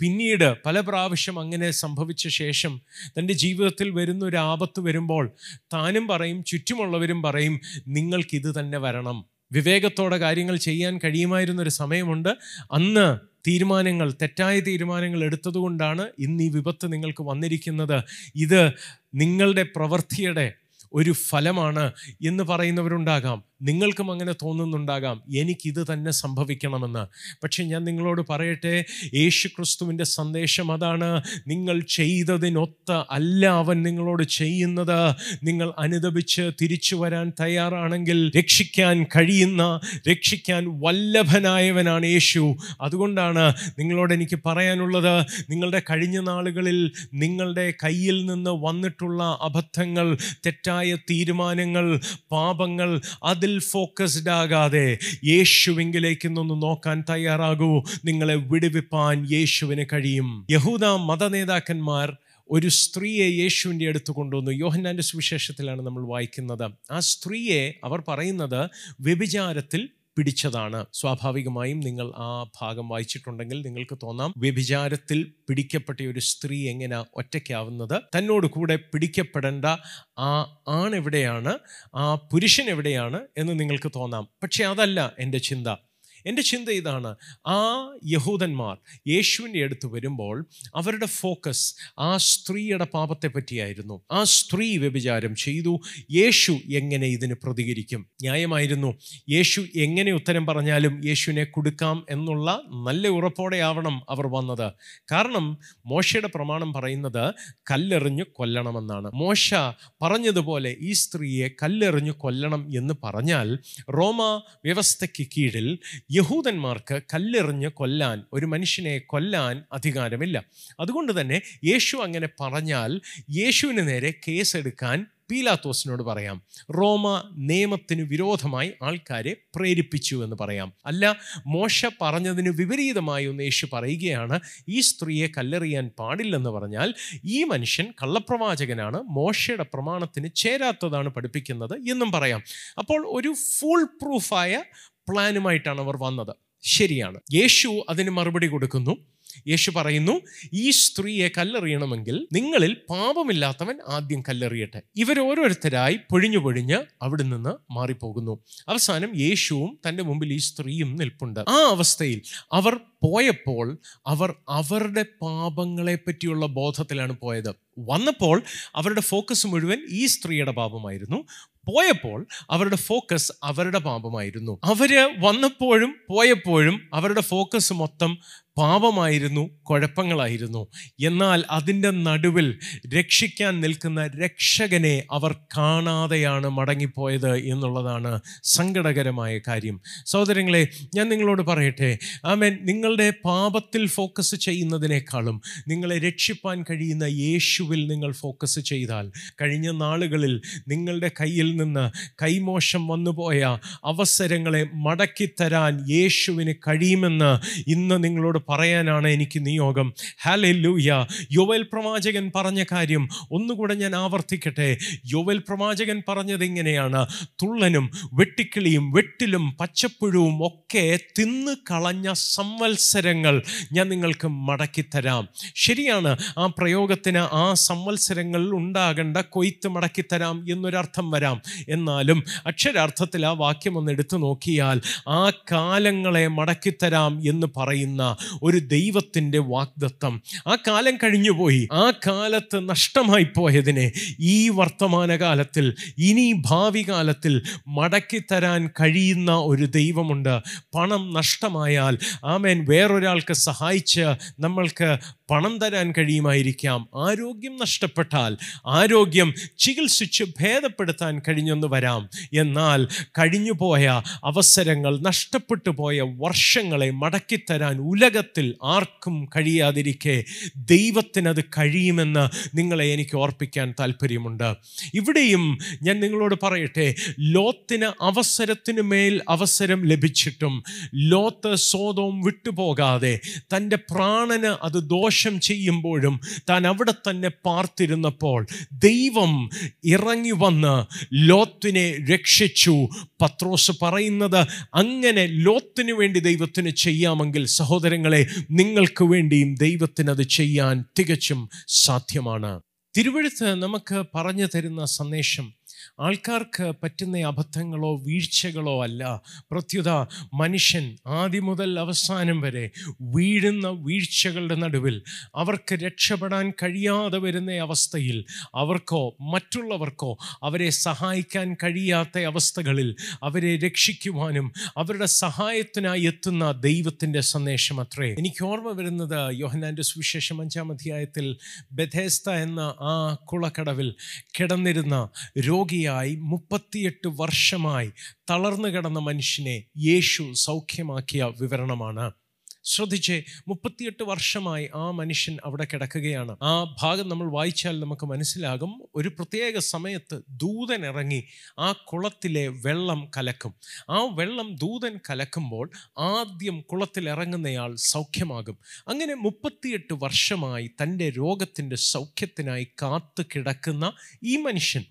പിന്നീട് പല പ്രാവശ്യം അങ്ങനെ സംഭവിച്ച ശേഷം തന്റെ ജീവിതത്തിൽ വരുന്ന ഒരു ആപത്ത് വരുമ്പോൾ താനും പറയും ചുറ്റുമുള്ളവരും പറയും നിങ്ങൾക്കിത് തന്നെ വരണം. വിവേകത്തോടെ കാര്യങ്ങൾ ചെയ്യാൻ കഴിയുമായിരുന്നൊരു സമയമുണ്ട്. അന്ന് തീരുമാനങ്ങൾ തെറ്റായ തീരുമാനങ്ങൾ എടുത്തതുകൊണ്ടാണ് ഇന്ന് ഈ വിപത്ത് നിങ്ങൾക്ക് വന്നിരിക്കുന്നത്. ഇത് നിങ്ങളുടെ പ്രവൃത്തിയുടെ ഒരു ഫലമാണ് എന്ന് പറയുന്നവരുണ്ടാകാം. നിങ്ങൾക്കും അങ്ങനെ തോന്നുന്നുണ്ടാകാം. എനിക്കിത് തന്നെ സംഭവിക്കണമെന്ന്. പക്ഷേ ഞാൻ നിങ്ങളോട് പറയട്ടെ യേശു ക്രിസ്തുവിന്റെ സന്ദേശം അതാണ്. നിങ്ങൾ ചെയ്തതിനൊത്ത അല്ല അവൻ നിങ്ങളോട് ചെയ്യുന്നത്. നിങ്ങൾ അനുദപിച്ച് തിരിച്ചു വരാൻ തയ്യാറാണെങ്കിൽ രക്ഷിക്കാൻ കഴിയുന്ന രക്ഷിക്കാൻ വല്ലഭനായവനാണ് യേശു. അതുകൊണ്ടാണ് നിങ്ങളോട് എനിക്ക് പറയാനുള്ളത് നിങ്ങളുടെ കഴിഞ്ഞ നാളുകളിൽ നിങ്ങളുടെ കയ്യിൽ നിന്ന് വന്നിട്ടുള്ള അബദ്ധങ്ങൾ തെറ്റായ തീരുമാനങ്ങൾ പാപങ്ങൾ അതിൽ ഫോക്കസ്ഡ് ആകാതെ യേശുവിങ്കിലേക്ക് നിന്ന് നോക്കാൻ തയ്യാറാകൂ. നിങ്ങളെ വിടുവിപ്പാൻ യേശുവിന് കഴിയും. യഹൂദ മത നേതാക്കന്മാർ ഒരു സ്ത്രീയെ യേശുവിന്റെ അടുത്ത് കൊണ്ടുവന്നു. യോഹന്നാന്റെ സുവിശേഷത്തിലാണ് നമ്മൾ വായിക്കുന്നത്. ആ സ്ത്രീയെ അവർ പറയുന്നത് വ്യഭിചാരത്തിൽ പിടിച്ചതാണ്. സ്വാഭാവികമായും നിങ്ങൾ ആ ഭാഗം വായിച്ചിട്ടുണ്ടെങ്കിൽ നിങ്ങൾക്ക് തോന്നാം വ്യഭിചാരത്തിൽ പിടിക്കപ്പെട്ട ഒരു സ്ത്രീ എങ്ങനെ ഒറ്റയ്ക്കാവുന്നത്? തന്നോട് കൂടെ പിടിക്കപ്പെടേണ്ട ആ ആണെവിടെയാണ്? ആ പുരുഷൻ എവിടെയാണ് എന്ന് നിങ്ങൾക്ക് തോന്നാം. പക്ഷെ അതല്ല എന്റെ ചിന്ത. എന്റെ ചിന്ത ഇതാണ്. ആ യഹൂദന്മാർ യേശുവിന്റെ അടുത്ത് വരുമ്പോൾ അവരുടെ ഫോക്കസ് ആ സ്ത്രീയുടെ പാപത്തെ പറ്റിയായിരുന്നു. ആ സ്ത്രീ വ്യഭിചാരം ചെയ്തു. യേശു എങ്ങനെ ഇതിന് പ്രതികരിക്കും? ന്യായമായിരുന്നു. യേശു എങ്ങനെ ഉത്തരം പറഞ്ഞാലും യേശുവിനെ കൊടുക്കാം എന്നുള്ള നല്ല ഉറപ്പോടെ ആവണം അവർ വന്നത്. കാരണം മോശയുടെ പ്രമാണം പറയുന്നത് കല്ലെറിഞ്ഞ് കൊല്ലണമെന്നാണ്. മോശ പറഞ്ഞതുപോലെ ഈ സ്ത്രീയെ കല്ലെറിഞ്ഞ് കൊല്ലണം എന്ന് പറഞ്ഞാൽ റോമ വ്യവസ്ഥയ്ക്ക് കീഴിൽ യഹൂദന്മാർക്ക് കല്ലെറിഞ്ഞ് കൊല്ലാൻ ഒരു മനുഷ്യനെ കൊല്ലാൻ അധികാരമില്ല. അതുകൊണ്ട് തന്നെ യേശു അങ്ങനെ പറഞ്ഞാൽ യേശുവിന് നേരെ കേസെടുക്കാൻ പീലാത്തോസിനോട് പറയാം. റോമ നിയമത്തിന് വിരോധമായി ആൾക്കാരെ പ്രേരിപ്പിച്ചു എന്ന് പറയാം. അല്ല മോശ പറഞ്ഞതിന് വിപരീതമായി ഒന്ന് യേശു പറയുകയാണ് ഈ സ്ത്രീയെ കല്ലെറിയാൻ പാടില്ലെന്ന് പറഞ്ഞാൽ ഈ മനുഷ്യൻ കള്ളപ്രവാചകനാണ് മോശയുടെ പ്രമാണത്തിന് ചേരാത്തതാണ് പഠിപ്പിക്കുന്നത് എന്നും പറയാം. അപ്പോൾ ഒരു ഫുൾ പ്രൂഫായ പ്ലാനുമായിട്ടാണ് അവർ വന്നത്. ശരിയാണ്. യേശു അതിന് മറുപടി കൊടുക്കുന്നു. യേശു പറയുന്നു ഈ സ്ത്രീയെ കല്ലെറിയണമെങ്കിൽ നിങ്ങളിൽ പാപമില്ലാത്തവൻ ആദ്യം കല്ലെറിയട്ടെ. ഇവരോരോരുത്തരായി പൊഴിഞ്ഞു പൊഴിഞ്ഞ് അവിടെ നിന്ന് മാറിപ്പോകുന്നു. അവസാനം യേശുവും തന്റെ മുമ്പിൽ ഈ സ്ത്രീയും നിൽപ്പുണ്ട്. ആ അവസ്ഥയിൽ അവർ പോയപ്പോൾ അവർ അവരുടെ പാപങ്ങളെ പറ്റിയുള്ള ബോധത്തിലാണ് പോയത്. വന്നപ്പോൾ അവരുടെ ഫോക്കസ് മുഴുവൻ ഈ സ്ത്രീയുടെ പാപമായിരുന്നു. പോയപ്പോൾ അവരുടെ ഫോക്കസ് അവരുടെ പാപമായിരുന്നു. അവർ വന്നപ്പോഴും പോയപ്പോഴും അവരുടെ ഫോക്കസ് മൊത്തം പാപമായിരുന്നു കുഴപ്പങ്ങളായിരുന്നു. എന്നാൽ അതിന്റെ നടുവിൽ രക്ഷിക്കാൻ നിൽക്കുന്ന രക്ഷകനെ അവർ കാണാതെയാണ് മടങ്ങിപ്പോയത് എന്നുള്ളതാണ് സങ്കടകരമായ കാര്യം. സഹോദരങ്ങളെ ഞാൻ നിങ്ങളോട് പറയട്ടെ. ആമേൻ. നിങ്ങളുടെ പാപത്തിൽ ഫോക്കസ് ചെയ്യുന്നതിനേക്കാളും നിങ്ങളെ രക്ഷിപ്പാൻ കഴിയുന്ന യേശുവിൽ നിങ്ങൾ ഫോക്കസ് ചെയ്താൽ കഴിഞ്ഞ നാളുകളിൽ നിങ്ങളുടെ കയ്യിൽ നിന്ന് കൈമോശം വന്നുപോയ അവസരങ്ങളെ മടക്കിത്തരാൻ യേശുവിന് കഴിയുമെന്ന് ഇന്ന് നിങ്ങളോട് പറയാനാണ് എനിക്ക് നിയോഗം ഹാലെ ലൂയ യുവൽ പ്രവാചകൻ പറഞ്ഞ കാര്യം ഒന്നുകൂടെ ഞാൻ ആവർത്തിക്കട്ടെ. യുവൽ പ്രവാചകൻ പറഞ്ഞത് ഇങ്ങനെയാണ്. തുള്ളനും വെട്ടിക്കിളിയും വെട്ടിലും പച്ചപ്പുഴുവും ഒക്കെ തിന്നു കളഞ്ഞ സംവത്സരങ്ങൾ ഞാൻ നിങ്ങൾക്ക് മടക്കിത്തരാം. ശരിയാണ് ആ പ്രയോഗത്തിന് ആ സംവത്സരങ്ങളിൽ ഉണ്ടാകേണ്ട കൊയ്ത്ത് മടക്കിത്തരാം എന്നൊരർത്ഥം വരാം. എന്നാലും അക്ഷരാർത്ഥത്തിൽ ആ വാക്യം ഒന്ന് എടുത്തു നോക്കിയാൽ ആ കാലങ്ങളെ മടക്കിത്തരാം എന്ന് പറയുന്ന ഒരു ദൈവത്തിന്റെ വാഗ്ദത്തം. ആ കാലം കഴിഞ്ഞുപോയി. ആ കാലത്ത് നഷ്ടമായി പോയതിനെ ഈ വർത്തമാനകാലത്തിൽ ഇനി ഭാവി കാലത്തിൽ മടക്കി തരാൻ കഴിയുന്ന ഒരു ദൈവമുണ്ട്. പണം നഷ്ടമായാൽ ആമേൻ വേറൊരാൾക്ക് സഹായിച്ച് നമ്മൾക്ക് പണം തരാൻ കഴിയുമായിരിക്കാം. ആരോഗ്യം നഷ്ടപ്പെട്ടാൽ ആരോഗ്യം ചികിത്സിച്ച് ഭേദപ്പെടുത്താൻ കഴിഞ്ഞെന്ന് വരാം. എന്നാൽ കഴിഞ്ഞുപോയ അവസരങ്ങൾ നഷ്ടപ്പെട്ടു പോയ വർഷങ്ങളെ മടക്കിത്തരാൻ ഉലകത്തിൽ ആർക്കും കഴിയാതിരിക്കെ ദൈവത്തിനത് കഴിയുമെന്ന് നിങ്ങളെ എനിക്ക് ഓർപ്പിക്കാൻ താല്പര്യമുണ്ട് ഇവിടെയും ഞാൻ നിങ്ങളോട് പറയട്ടെ ലോത്തിന് അവസരത്തിന് മേൽ അവസരം ലഭിച്ചിട്ടും ലോത്ത് സ്വതവും വിട്ടുപോകാതെ തന്റെ പ്രാണന് അത് ദോഷം ചെയ്യുമ്പോഴും താൻ അവിടെ തന്നെ പാർത്തിരുന്നപ്പോൾ ദൈവം ഇറങ്ങി വന്ന് ലോത്തിനെ രക്ഷിച്ചു. പത്രോസ് പറയുന്നത് അങ്ങനെ ലോത്തിനു വേണ്ടി ദൈവത്തിന് ചെയ്യാമെങ്കിൽ സഹോദരങ്ങളെ നിങ്ങൾക്ക് വേണ്ടിയും ദൈവത്തിന് അത് ചെയ്യാൻ തികച്ചും സാധ്യമാണ്. തിരുവഴുത്ത് നമുക്ക് പറഞ്ഞു തരുന്ന സന്ദേശം ആൾക്കാർക്ക് പറ്റുന്ന അബദ്ധങ്ങളോ വീഴ്ചകളോ അല്ല. പ്രത്യുത മനുഷ്യൻ ആദ്യം മുതൽ അവസാനം വരെ വീഴുന്ന വീഴ്ചകളുടെ നടുവിൽ അവർക്ക് രക്ഷപ്പെടാൻ കഴിയാതെ വരുന്ന അവസ്ഥയിൽ അവർക്കോ മറ്റുള്ളവർക്കോ അവരെ സഹായിക്കാൻ കഴിയാത്ത അവസ്ഥകളിൽ അവരെ രക്ഷിക്കുവാനും അവരുടെ സഹായത്തിനായി എത്തുന്ന ദൈവത്തിന്റെ സന്ദേശം അത്രേ. എനിക്ക് ഓർമ്മ വരുന്നത് യോഹനാന്റെ സുവിശേഷം അഞ്ചാം അധ്യായത്തിൽ ബഥേസ്ത എന്ന ആ കുളക്കടവിൽ കിടന്നിരുന്ന രോഗിയായി മുപ്പത്തിയെട്ട് വർഷമായി തളർന്നു കിടന്ന മനുഷ്യനെ യേശു സൗഖ്യമാക്കിയ വിവരണമാണ്. ശ്രദ്ധിച്ചേ മുപ്പത്തിയെട്ട് വർഷമായി ആ മനുഷ്യൻ അവിടെ കിടക്കുകയാണ്. ആ ഭാഗം നമ്മൾ വായിച്ചാൽ നമുക്ക് മനസ്സിലാകും. ഒരു പ്രത്യേക സമയത്ത് ദൂതൻ ഇറങ്ങി ആ കുളത്തിലെ വെള്ളം കലക്കും. ആ വെള്ളം ദൂതൻ കലക്കുമ്പോൾ ആദ്യം കുളത്തിൽ ഇറങ്ങുന്നയാൾ സൗഖ്യമാകും. അങ്ങനെ മുപ്പത്തിയെട്ട് വർഷമായി തന്റെ രോഗത്തിന്റെ സൗഖ്യത്തിനായി കാത്തു കിടക്കുന്ന ഈ മനുഷ്യൻ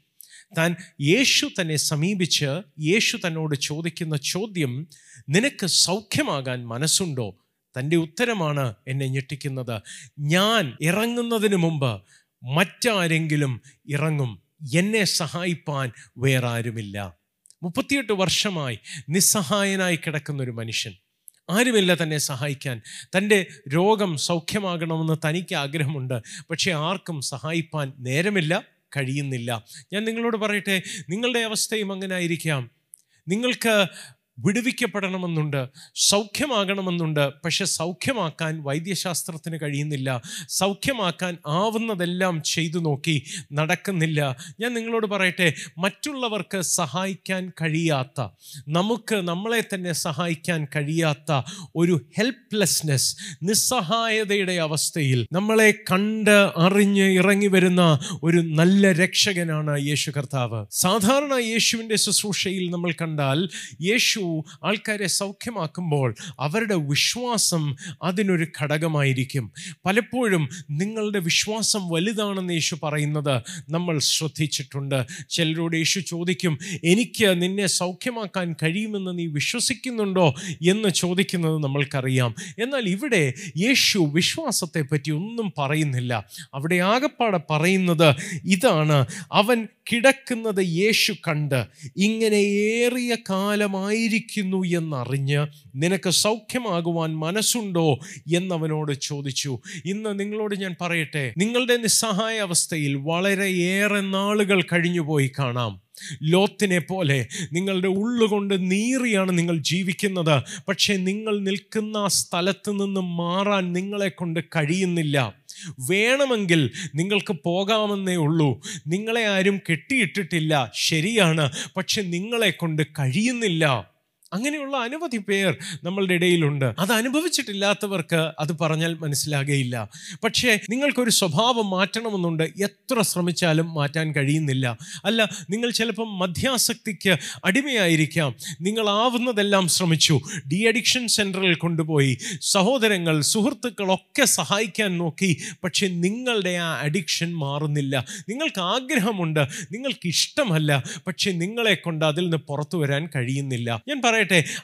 താൻ യേശു തന്നെ സമീപിച്ച് യേശു തന്നോട് ചോദിക്കുന്ന ചോദ്യം നിനക്ക് സൗഖ്യമാകാൻ മനസ്സുണ്ടോ? തന്റെ ഉത്തരമാണ് എന്നെ ഞെട്ടിക്കുന്നത്. ഞാൻ ഇറങ്ങുന്നതിന് മുമ്പ് മറ്റാരെങ്കിലും ഇറങ്ങും. എന്നെ സഹായിപ്പാൻ വേറെ ആരുമില്ല മുപ്പത്തിയെട്ട് വർഷമായി നിസ്സഹായനായി കിടക്കുന്നൊരു മനുഷ്യൻ. ആരുമില്ല തന്നെ സഹായിക്കാൻ. തന്റെ രോഗം സൗഖ്യമാകണമെന്ന് തനിക്ക് ആഗ്രഹമുണ്ട്. പക്ഷേ ആർക്കും സഹായിപ്പാൻ നേരമില്ല. കഴിയുന്നില്ല. ഞാൻ നിങ്ങളോട് പറയട്ടെ നിങ്ങളുടെ അവസ്ഥയും അങ്ങനെ ആയിരിക്കാം നിങ്ങൾക്ക് വിടുവിക്കപ്പെടണമെന്നുണ്ട് സൗഖ്യമാകണമെന്നുണ്ട്. പക്ഷെ സൗഖ്യമാക്കാൻ വൈദ്യശാസ്ത്രത്തിന് കഴിയുന്നില്ല. സൗഖ്യമാക്കാൻ ആവുന്നതെല്ലാം ചെയ്തു നോക്കി നടക്കുന്നില്ല. ഞാൻ നിങ്ങളോട് പറയട്ടെ മറ്റുള്ളവർക്ക് സഹായിക്കാൻ കഴിയാത്ത നമുക്ക് നമ്മളെ തന്നെ സഹായിക്കാൻ കഴിയാത്ത ഒരു ഹെൽപ്ലെസ്നെസ് നിസ്സഹായതയുടെ അവസ്ഥയിൽ നമ്മളെ കണ്ട് അറിഞ്ഞ് ഇറങ്ങി വരുന്ന ഒരു നല്ല രക്ഷകനാണ് യേശു കർത്താവ്. സാധാരണ യേശുവിന്റെ ശുശ്രൂഷയിൽ നമ്മൾ കണ്ടാൽ യേശു ആൾക്കാരെ സൗഖ്യമാക്കുമ്പോൾ അവരുടെ വിശ്വാസം അതിനൊരു ഘടകമായിരിക്കും. പലപ്പോഴും നിങ്ങളുടെ വിശ്വാസം വലുതാണെന്ന് യേശു പറയുന്നത് നമ്മൾ ശ്രദ്ധിച്ചിട്ടുണ്ട്. ചിലരോട് യേശു ചോദിക്കും എനിക്ക് നിന്നെ സൗഖ്യമാക്കാൻ കഴിയുമെന്ന് നീ വിശ്വസിക്കുന്നുണ്ടോ? എന്ന് ചോദിക്കുന്നത് നമ്മൾക്കറിയാം. എന്നാൽ ഇവിടെ യേശു വിശ്വാസത്തെ പറ്റി ഒന്നും പറയുന്നില്ല. അവിടെ ആകപ്പാടെ പറയുന്നത് ഇതാണ്. അവൻ കിടക്കുന്നത് യേശു കണ്ട്. ഇങ്ങനെ ഏറിയ കാലമായിരിക്കുന്നു എന്നറിഞ്ഞ് നിനക്ക് സൗഖ്യമാകുവാൻ മനസ്സുണ്ടോ എന്നവനോട് ചോദിച്ചു. ഇന്ന് നിങ്ങളോട് ഞാൻ പറയട്ടെ നിങ്ങളുടെ നിസ്സഹായ അവസ്ഥയിൽ വളരെയേറെ നാളുകൾ കഴിഞ്ഞുപോയി കാണാം. ലോത്തിനെ പോലെ നിങ്ങളുടെ ഉള്ളുകൊണ്ട് നീറിയാണ് നിങ്ങൾ ജീവിക്കുന്നത്. പക്ഷേ നിങ്ങൾ നിൽക്കുന്ന ആ സ്ഥലത്ത് നിന്ന് മാറാൻ നിങ്ങളെ കൊണ്ട് കഴിയുന്നില്ല. വേണമെങ്കിൽ നിങ്ങൾക്ക് പോകാമെന്നേ ഉള്ളൂ. നിങ്ങളെ ആരും കെട്ടിയിട്ടിട്ടില്ല. ശരിയാണ്. പക്ഷെ നിങ്ങളെ കൊണ്ട് കഴിയുന്നില്ല. അങ്ങനെയുള്ള അനവധി പേർ നമ്മളുടെ ഇടയിലുണ്ട്. അത് അനുഭവിച്ചിട്ടില്ലാത്തവർക്ക് അത് പറഞ്ഞാൽ മനസ്സിലാകേയില്ല. പക്ഷേ നിങ്ങൾക്കൊരു സ്വഭാവം മാറ്റണമെന്നുണ്ട്. എത്ര ശ്രമിച്ചാലും മാറ്റാൻ കഴിയുന്നില്ല. അല്ല നിങ്ങൾ ചിലപ്പം മധ്യാസക്തിക്ക് അടിമയായിരിക്കാം. നിങ്ങളാവുന്നതെല്ലാം ശ്രമിച്ചു. ഡി അഡിക്ഷൻ സെന്ററിൽ കൊണ്ടുപോയി. സഹോദരങ്ങൾ സുഹൃത്തുക്കളൊക്കെ സഹായിക്കാൻ നോക്കി. പക്ഷേ നിങ്ങളുടെ ആ അഡിക്ഷൻ മാറുന്നില്ല. നിങ്ങൾക്ക് ആഗ്രഹമുണ്ട്. നിങ്ങൾക്ക് ഇഷ്ടമല്ല പക്ഷേ നിങ്ങളെ കൊണ്ട് അതിൽ നിന്ന് പുറത്തു വരാൻ കഴിയുന്നില്ല. ഞാൻ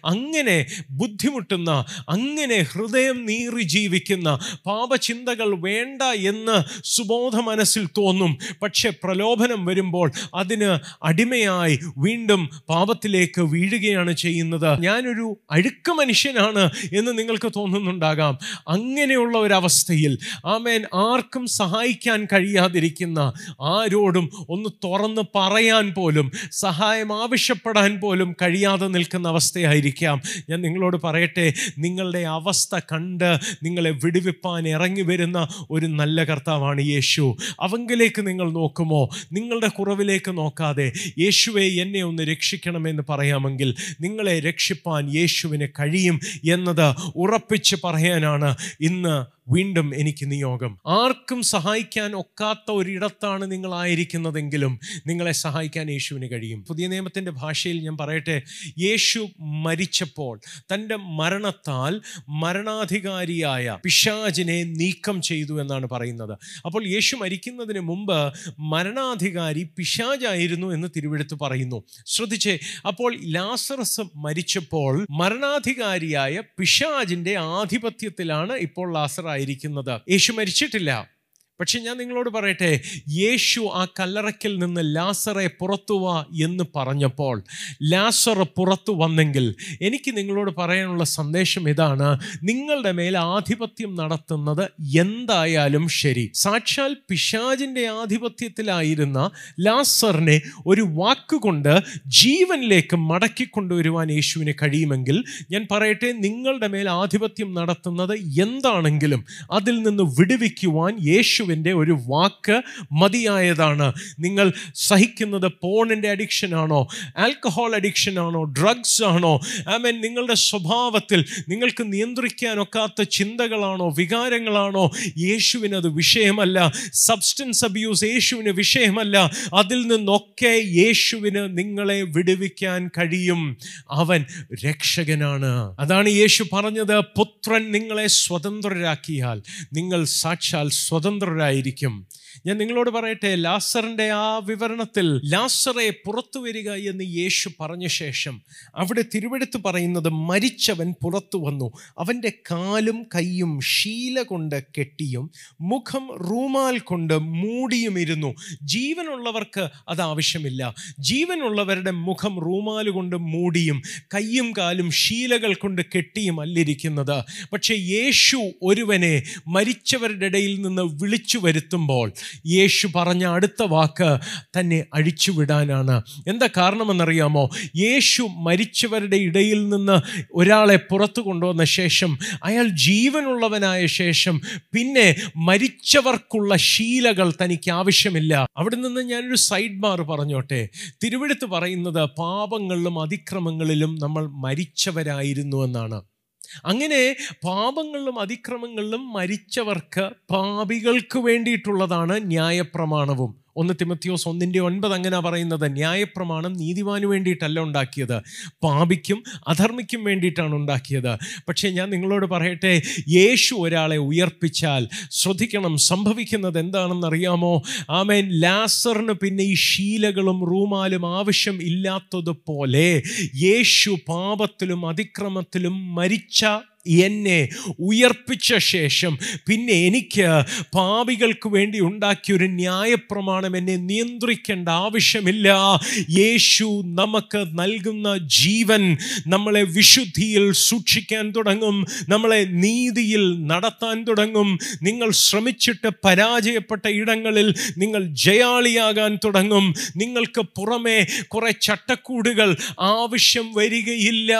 അങ്ങനെ ബുദ്ധിമുട്ടുന്ന അങ്ങനെ ഹൃദയം നീറി ജീവിക്കുന്ന പാപചിന്തകൾ വേണ്ട എന്ന് സുബോധ മനസ്സിൽ തോന്നും. പക്ഷെ പ്രലോഭനം വരുമ്പോൾ അതിന് അടിമയായി വീണ്ടും പാപത്തിലേക്ക് വീഴുകയാണ് ചെയ്യുന്നത്. ഞാനൊരു അഴുക്ക് മനുഷ്യനാണ് എന്ന് നിങ്ങൾക്ക് തോന്നുന്നുണ്ടാകാം. അങ്ങനെയുള്ള ഒരവസ്ഥയിൽ ആമേൻ ആർക്കും സഹായിക്കാൻ കഴിയാതിരിക്കുന്ന ആരോടും ഒന്ന് തുറന്ന് പറയാൻ പോലും സഹായം ആവശ്യപ്പെടാൻ പോലും കഴിയാതെ നിൽക്കുന്ന അവസ്ഥ അവസ്ഥയായിരിക്കാം. ഞാൻ നിങ്ങളോട് പറയട്ടെ നിങ്ങളുടെ അവസ്ഥ കണ്ട് നിങ്ങളെ വിടുവിപ്പാൻ ഇറങ്ങി വരുന്ന ഒരു നല്ല കർത്താവാണ് യേശു. അവങ്കിലേക്ക് നിങ്ങൾ നോക്കുമോ? നിങ്ങളുടെ കുറവിലേക്ക് നോക്കാതെ യേശുവെ എന്നെ ഒന്ന് രക്ഷിക്കണമെന്ന് പറയാമെങ്കിൽ നിങ്ങളെ രക്ഷിപ്പാൻ യേശുവിന് കഴിയും എന്നത് ഉറപ്പിച്ച് പറയാനാണ് ഇന്ന് വീണ്ടും എനിക്ക് നിയോഗം. ആർക്കും സഹായിക്കാൻ ഒക്കാത്ത ഒരിടത്താണ് നിങ്ങളായിരിക്കുന്നതെങ്കിലും നിങ്ങളെ സഹായിക്കാൻ യേശുവിന് കഴിയും. പുതിയ നിയമത്തിന്റെ ഭാഷയിൽ ഞാൻ പറയട്ടെ യേശു മരിച്ചപ്പോൾ തന്റെ മരണത്താൽ മരണാധികാരിയായ പിശാചിനെ നീക്കം ചെയ്തു എന്നാണ് പറയുന്നത്. അപ്പോൾ യേശു മരിക്കുന്നതിന് മുമ്പ് മരണാധികാരി പിശാജായിരുന്നു എന്ന് തിരുവെടുത്ത് പറയുന്നു. ശ്രദ്ധിച്ചേ അപ്പോൾ ലാസറസ് മരിച്ചപ്പോൾ മരണാധികാരിയായ പിശാജിന്റെ ആധിപത്യത്തിലാണ് ഇപ്പോൾ ലാസർ ആയിരിക്കുന്നത്. യേശു മരിച്ചിട്ടില്ല. പക്ഷെ ഞാൻ നിങ്ങളോട് പറയട്ടെ യേശു ആ കല്ലറയ്ക്കൽ നിന്ന് ലാസറെ പുറത്തു എന്ന് പറഞ്ഞപ്പോൾ ലാസർ പുറത്തു വന്നെങ്കിൽ എനിക്ക് നിങ്ങളോട് പറയാനുള്ള സന്ദേശം ഇതാണ് നിങ്ങളുടെ മേൽ ആധിപത്യം നടത്തുന്നത് എന്തായാലും ശരി. സാക്ഷാൽ പിശാജിന്റെ ആധിപത്യത്തിലായിരുന്ന ലാസറിനെ ഒരു വാക്കുകൊണ്ട് ജീവനിലേക്ക് മടക്കി കൊണ്ടുവരുവാൻ യേശുവിന് കഴിയുമെങ്കിൽ ഞാൻ പറയട്ടെ നിങ്ങളുടെ മേൽ ആധിപത്യം നടത്തുന്നത് എന്താണെങ്കിലും അതിൽ നിന്ന് വിടുവിക്കുവാൻ യേശു യേശുവിന്റെ ഒരു വാക്ക് മതിയായതാണ്. നിങ്ങൾ സഹിക്കുന്നത് പോണിന്റെ അഡിക്ഷൻ ആണോ? ആൽക്കഹോൾ അഡിക്ഷൻ ആണോ? ഡ്രഗ്സ് ആണോ? ഐ മീൻ നിങ്ങളുടെ സ്വഭാവത്തിൽ നിങ്ങൾക്ക് നിയന്ത്രിക്കാനൊക്കാത്ത ചിന്തകളാണോ? വികാരങ്ങളാണോ? യേശുവിന് അത് വിഷയമല്ല. സബ്സ്റ്റൻസ് അബ്യൂസ് യേശുവിന് വിഷയമല്ല. അതിൽ നിന്നൊക്കെ യേശുവിന് നിങ്ങളെ വിടുവിക്കാൻ കഴിയും. അവൻ രക്ഷകനാണ്. അതാണ് യേശു പറഞ്ഞത്. പുത്രൻ നിങ്ങളെ സ്വതന്ത്രരാക്കിയാൽ നിങ്ങൾ സാക്ഷാൽ സ്വതന്ത്രരായിരിക്കും ഞാൻ നിങ്ങളോട് പറയട്ടെ ലാസറിന്റെ ആ വിവരണത്തിൽ ലാസറെ പുറത്തു വരിക എന്ന് യേശു പറഞ്ഞ ശേഷം അവിടെ തിരുവെടുത്ത് പറയുന്നത് മരിച്ചവൻ പുറത്തു വന്നു. അവന്റെ കാലും കൈയും ശീല കൊണ്ട് കെട്ടിയും മുഖം റൂമാൽ കൊണ്ട് മൂടിയും ഇരുന്നു. ജീവനുള്ളവർക്ക് അത് ആവശ്യമില്ല. ജീവനുള്ളവരുടെ മുഖം റൂമാൽ കൊണ്ട് മൂടിയും കൈയും കാലും ശീലകൾ കൊണ്ട് കെട്ടിയും അല്ലിരിക്കുന്നത്. പക്ഷേ യേശു ഒരുവനെ മരിച്ചവരുടെ ഇടയിൽ നിന്ന് വിളിച്ചു വരുത്തുമ്പോൾ യേശു പറഞ്ഞ അടുത്ത വാക്ക് തന്നെ അഴിച്ചുവിടാനാണ്. എന്താ കാരണമെന്നറിയാമോ? യേശു മരിച്ചവരുടെ ഇടയിൽ നിന്ന് ഒരാളെ പുറത്തു കൊണ്ടുവന്ന ശേഷം അയാൾ ജീവനുള്ളവനായ ശേഷം പിന്നെ മരിച്ചവർക്കുള്ള ശീലകൾ തനിക്ക് ആവശ്യമില്ല. അവിടെ നിന്ന് ഞാനൊരു സൈഡ് ബാർ പറഞ്ഞോട്ടെ. തിരുവഴുത്ത് പറയുന്നത് പാപങ്ങളിലും അതിക്രമങ്ങളിലും നമ്മൾ മരിച്ചവരായിരുന്നു എന്നാണ്. അങ്ങനെ പാപങ്ങളിലും അതിക്രമങ്ങളിലും മരിച്ചവർക്ക് പാപികൾക്ക് വേണ്ടിയിട്ടുള്ളതാണ് ന്യായപ്രമാണവും. ഒന്ന് തിമത്തിയോസ് ഒന്നിന്റെ ഒൻപത് അങ്ങനെ പറയുന്നത് ന്യായപ്രമാണം നീതിവാന് വേണ്ടിയിട്ടല്ല ഉണ്ടാക്കിയത്. പാപിക്കും അധർമ്മിക്കും വേണ്ടിയിട്ടാണ് ഉണ്ടാക്കിയത്. പക്ഷേ ഞാൻ നിങ്ങളോട് പറയട്ടെ യേശു ഒരാളെ ഉയർപ്പിച്ചാൽ ശ്രദ്ധിക്കണം സംഭവിക്കുന്നത് എന്താണെന്നറിയാമോ ആമേൻ. ലാസറിന് പിന്നെ ഈ ശീലകളും റൂമാലും ആവശ്യം ഇല്ലാത്തതുപോലെ യേശു പാപത്തിലും അതിക്രമത്തിലും മരിച്ച എന്നെ ഉയർപ്പിച്ച ശേഷം പിന്നെ എനിക്ക് പാപികൾക്ക് വേണ്ടി ഉണ്ടാക്കിയ ഒരു ന്യായപ്രമാണം എന്നെ നിയന്ത്രിക്കേണ്ട ആവശ്യമില്ല. യേശു നമുക്ക് നൽകുന്ന ജീവൻ നമ്മളെ വിശുദ്ധിയിൽ സൂക്ഷിക്കാൻ തുടങ്ങും. നമ്മളെ നീതിയിൽ നടത്താൻ തുടങ്ങും. നിങ്ങൾ ശ്രമിച്ചിട്ട് പരാജയപ്പെട്ട ഇടങ്ങളിൽ നിങ്ങൾ ജയാളിയാകാൻ തുടങ്ങും. നിങ്ങൾക്ക് പുറമെ കുറെ ചട്ടക്കൂടുകൾ ആവശ്യം വരികയില്ല.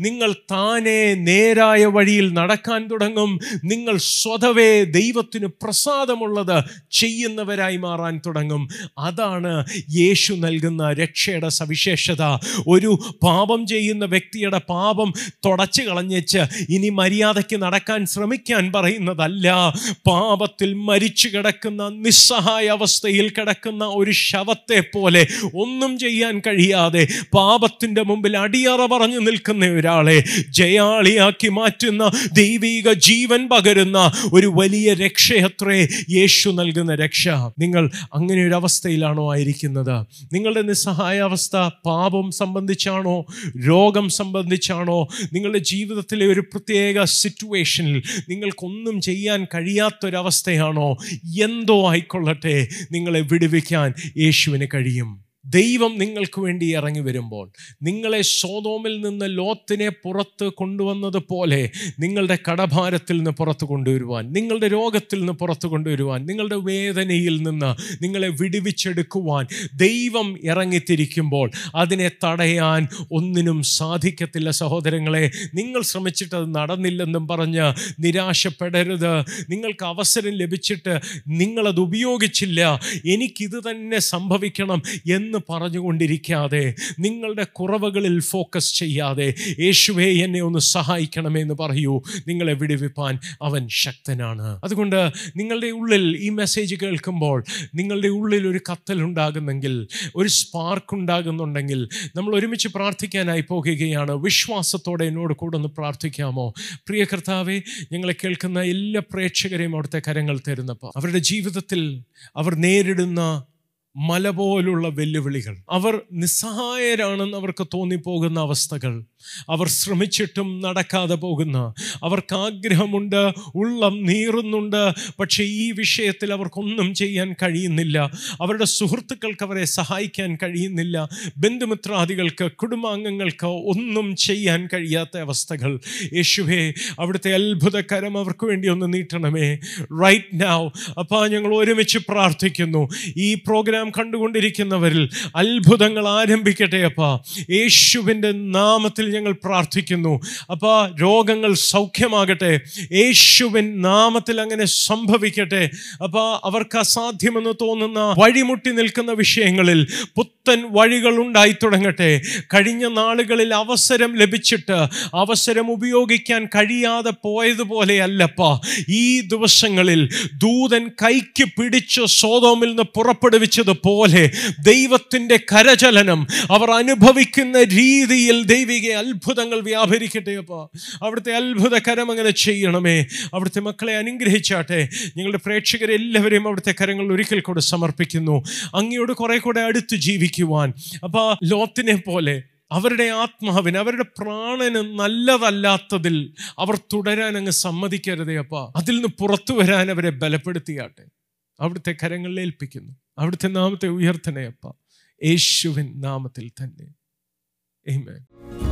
നിങ്ങൾ താനെ നേരായ വഴിയിൽ നടക്കാൻ തുടങ്ങും. നിങ്ങൾ സ്വതവേ ദൈവത്തിന് പ്രസാദമുള്ളത് ചെയ്യുന്നവരായി മാറാൻ തുടങ്ങും. അതാണ് യേശു നൽകുന്ന രക്ഷയുടെ സവിശേഷത. ഒരു പാപം ചെയ്യുന്ന വ്യക്തിയുടെ പാപം തുടച്ചു കളഞ്ഞേച്ച് ഇനി മര്യാദയ്ക്ക് നടക്കാൻ ശ്രമിക്കാൻ പറയുന്നതല്ല. പാപത്തിൽ മരിച്ചു കിടക്കുന്ന നിസ്സഹായ അവസ്ഥയിൽ കിടക്കുന്ന ഒരു ശവത്തെ പോലെ ഒന്നും ചെയ്യാൻ കഴിയാതെ പാപത്തിന്റെ മുമ്പിൽ അടിയറ പറഞ്ഞു നിൽക്കുന്ന ഒരാളെ ജയാളിയാക്കി മാറ്റുന്ന ദൈവിക ജീവൻ പകരുന്ന ഒരു വലിയ രക്ഷയത്രേ യേശു നൽകുന്ന രക്ഷ. നിങ്ങൾ അങ്ങനെ ഒരു അവസ്ഥയിലാണോ ആയിരിക്കുന്നത്? നിങ്ങളുടെ നിസ്സഹായ അവസ്ഥ പാപം സംബന്ധിച്ചാണോ? രോഗം സംബന്ധിച്ചാണോ? നിങ്ങളുടെ ജീവിതത്തിലെ ഒരു പ്രത്യേക സിറ്റുവേഷനിൽ നിങ്ങൾക്കൊന്നും ചെയ്യാൻ കഴിയാത്തൊരവസ്ഥയാണോ? എന്തോ ആയിക്കൊള്ളട്ടെ നിങ്ങളെ വിടുവിക്കാൻ യേശുവിന് കഴിയും. ദൈവം നിങ്ങൾക്ക് വേണ്ടി ഇറങ്ങി വരുമ്പോൾ നിങ്ങളെ സോതോമിൽ നിന്ന് ലോത്തിനെ പുറത്ത് കൊണ്ടുവന്നതുപോലെ നിങ്ങളുടെ കടഭാരത്തിൽ നിന്ന് പുറത്ത് കൊണ്ടുവരുവാൻ നിങ്ങളുടെ രോഗത്തിൽ നിന്ന് പുറത്ത് കൊണ്ടുവരുവാൻ നിങ്ങളുടെ വേദനയിൽ നിന്ന് നിങ്ങളെ വിടുവിച്ചെടുക്കുവാൻ ദൈവം ഇറങ്ങിത്തിരിക്കുമ്പോൾ അതിനെ തടയാൻ ഒന്നിനും സാധിക്കത്തില്ല. സഹോദരങ്ങളെ നിങ്ങൾ ശ്രമിച്ചിട്ട് അത് നടന്നില്ലെന്നും പറഞ്ഞ് നിരാശപ്പെടരുത്. നിങ്ങൾക്ക് അവസരം ലഭിച്ചിട്ട് നിങ്ങളത് ഉപയോഗിച്ചില്ല. എനിക്കിത് തന്നെ സംഭവിക്കണം എന്ന് പറഞ്ഞുകൊണ്ടിരിക്കാതെ നിങ്ങളുടെ കുറവുകളിൽ ഫോക്കസ് ചെയ്യാതെ യേശുവേ എന്നെ ഒന്ന് സഹായിക്കണമെന്ന് പറയൂ. നിങ്ങളെ വിടുവിപ്പാൻ അവൻ ശക്തനാണ്. അതുകൊണ്ട് നിങ്ങളുടെ ഉള്ളിൽ ഈ മെസ്സേജ് കേൾക്കുമ്പോൾ നിങ്ങളുടെ ഉള്ളിൽ ഒരു കത്തൽ ഉണ്ടാകുന്നെങ്കിൽ ഒരു സ്പാർക്ക് ഉണ്ടാകുന്നുണ്ടെങ്കിൽ നമ്മൾ ഒരുമിച്ച് പ്രാർത്ഥിക്കാനായി പോകുകയാണ്. വിശ്വാസത്തോടെ എന്നോട് കൂടെ ഒന്ന് പ്രാർത്ഥിക്കാമോ? പ്രിയ കർത്താവെ ഞങ്ങളെ കേൾക്കുന്ന എല്ലാ പ്രേക്ഷകരെയും അവിടുത്തെ കരങ്ങൾ തരുന്നപ്പോൾ അവരുടെ ജീവിതത്തിൽ അവർ നേരിടുന്ന മല പോലുള്ള വെല്ലുവിളികൾ. അവർ നിസ്സഹായരാണെന്ന് അവർക്ക് തോന്നിപ്പോകുന്ന അവസ്ഥകൾ. അവർ ശ്രമിച്ചിട്ടും നടക്കാതെ പോകുന്ന അവർക്ക് ആഗ്രഹമുണ്ട് ഉള്ളം നീറുന്നുണ്ട് പക്ഷേ ഈ വിഷയത്തിൽ അവർക്കൊന്നും ചെയ്യാൻ കഴിയുന്നില്ല. അവരുടെ സുഹൃത്തുക്കൾക്ക് അവരെ സഹായിക്കാൻ കഴിയുന്നില്ല. ബന്ധുമിത്രാദികൾക്ക് കുടുംബാംഗങ്ങൾക്ക് ഒന്നും ചെയ്യാൻ കഴിയാത്ത അവസ്ഥകൾ. യേശുവേ അവിടുത്തെ അത്ഭുതകരം അവർക്ക് വേണ്ടി ഒന്ന് നീട്ടണമേ. റൈറ്റ് നാവ് അപ്പോൾ ഞങ്ങൾ ഒരുമിച്ച് പ്രാർത്ഥിക്കുന്നു. ഈ പ്രോഗ്രാം കണ്ടുകൊണ്ടിരിക്കുന്നവരിൽ അത്ഭുതങ്ങൾ ആരംഭിക്കട്ടെ അപ്പ. യേശുവിന്റെ നാമത്തിൽ ഞങ്ങൾ പ്രാർത്ഥിക്കുന്നു. അപ്പോൾ രോഗങ്ങൾ സൗഖ്യമാകട്ടെ. യേശുവിൻ നാമത്തിൽ അങ്ങനെ സംഭവിക്കട്ടെ. അപ്പോൾ അവർക്ക് അസാധ്യമെന്ന് തോന്നുന്ന വഴിമുട്ടി നിൽക്കുന്ന വിഷയങ്ങളിൽ പുത്തൻ വഴികൾ ഉണ്ടായി തുടങ്ങട്ടെ. കഴിഞ്ഞ നാളുകളിൽ അവസരം ലഭിച്ചിട്ട് അവസരം ഉപയോഗിക്കാൻ കഴിയാതെ പോയതുപോലെ അല്ലപ്പ. ഈ ദിവസങ്ങളിൽ ദൂതൻ കൈക്ക് പിടിച്ച് സോതോമിൽ നിന്ന് പുറപ്പെടുവിച്ചതുപോലെ ദൈവത്തിന്റെ കരചലനം അവർ അനുഭവിക്കുന്ന രീതിയിൽ ദൈവിക അത്ഭുതങ്ങൾ വ്യാപരിക്കട്ടെ അപ്പോൾ അവിടുത്തെ അത്ഭുതകരം അങ്ങനെ ചെയ്യണമേ. അവിടുത്തെ മക്കളെ അനുഗ്രഹിച്ചാട്ടെ. ഞങ്ങളുടെ പ്രേക്ഷകരെ എല്ലാവരെയും അവിടുത്തെ കരങ്ങൾ ഒരിക്കൽ കൂടെ സമർപ്പിക്കുന്നു. അങ്ങയോട് കുറെ കൂടെ അടുത്ത് ജീവിക്കുവാൻ. അപ്പോൾ ലോത്തിനെ പോലെ അവരുടെ ആത്മാവിന് അവരുടെ പ്രാണന് നല്ലതല്ലാത്തതിൽ അവർ തുടരാൻ അങ്ങ് സമ്മതിക്കരുതേ അപ്പ. അതിൽ നിന്ന് പുറത്തു വരാൻ അവരെ ബലപ്പെടുത്തിയാട്ടെ. അവിടുത്തെ കരങ്ങളിൽ ഏൽപ്പിക്കുന്നു. അവിടുത്തെ നാമത്തെ ഉയർത്തണേ അപ്പ. യേശുവിൻ നാമത്തിൽ തന്നെ. Amen.